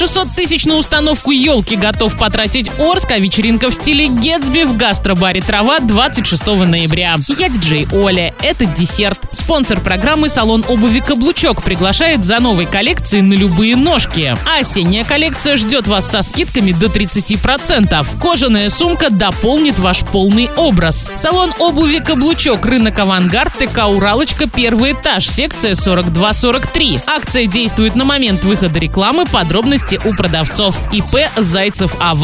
600 тысяч на установку елки готов потратить Орск, а вечеринка в стиле Гетсби в гастробаре «Трава» 26 ноября. Я диджей Оля. Это десерт. Спонсор программы салон обуви «Каблучок» приглашает за новой коллекцией на любые ножки. Осенняя коллекция ждет вас со скидками до 30%. Кожаная сумка дополнит ваш полный образ. Салон обуви «Каблучок», рынок «Авангард», ТК «Уралочка», первый этаж, секция 42-43. Акция действует на момент выхода рекламы. Подробности у продавцов. ИП «Зайцев АВ».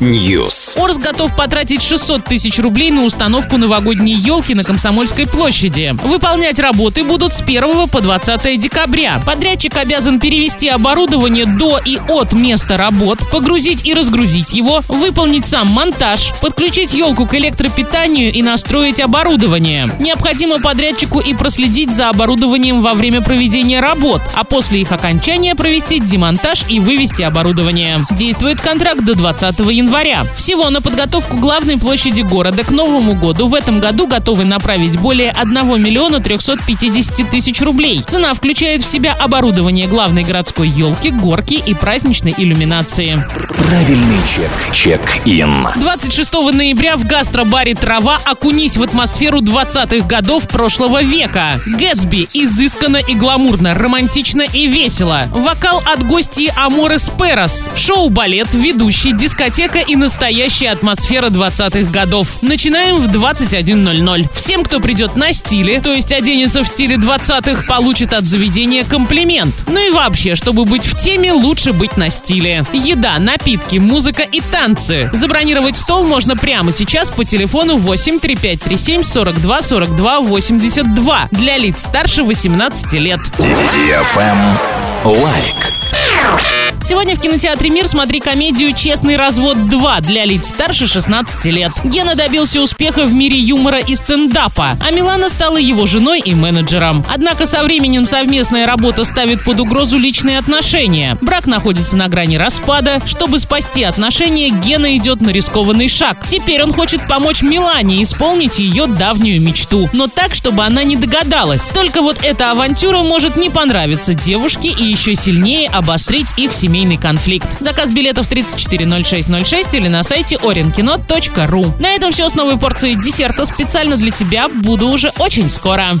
News. Орс готов потратить 600 тысяч рублей на установку новогодней елки на Комсомольской площади. Выполнять работы будут с 1 по 20 декабря. Подрядчик обязан перевести оборудование до и от места работ, погрузить и разгрузить его, выполнить сам монтаж, подключить елку к электропитанию и настроить оборудование. Необходимо подрядчику и проследить за оборудованием во время проведения работ, а после их окончания провести демонтаж и вывести оборудование. Действует контракт до 20 января. Всего на подготовку главной площади города к Новому году в этом году готовы направить более 1 миллиона 350 тысяч рублей. Цена включает в себя оборудование главной городской елки, горки и праздничной иллюминации. Правильный чек. Чек-ин. 26 ноября в гастробаре «Трава» окунись в атмосферу 20-х годов прошлого века. Гэтсби изысканно и гламурно, романтично и весело. Вокал от гостей Аморес Перос. Шоу-балет, ведущий, дискотека и настоящая атмосфера 20-х годов. Начинаем в 21.00. Всем, кто придет на стиле, то есть оденется в стиле 20-х, получит от заведения комплимент. Ну и вообще, чтобы быть в теме, лучше быть на стиле. Еда, напитки, музыка и танцы. Забронировать стол можно прямо сейчас по телефону 8 3537 42 42 82 для лиц старше 18 лет. Лайк. Сегодня в кинотеатре «Мир» смотри комедию «Честный развод 2» для лиц старше 16 лет. Гена добился успеха в мире юмора и стендапа, а Милана стала его женой и менеджером. Однако со временем совместная работа ставит под угрозу личные отношения. Брак находится на грани распада. Чтобы спасти отношения, Гена идет на рискованный шаг. Теперь он хочет помочь Милане исполнить ее давнюю мечту. Но так, чтобы она не догадалась. Только вот эта авантюра может не понравиться девушке и еще сильнее обострить их семейный конфликт. Заказ билетов 340606 или на сайте orinkino.ru. На этом все с новой порцией десерта специально для тебя. Буду уже очень скоро.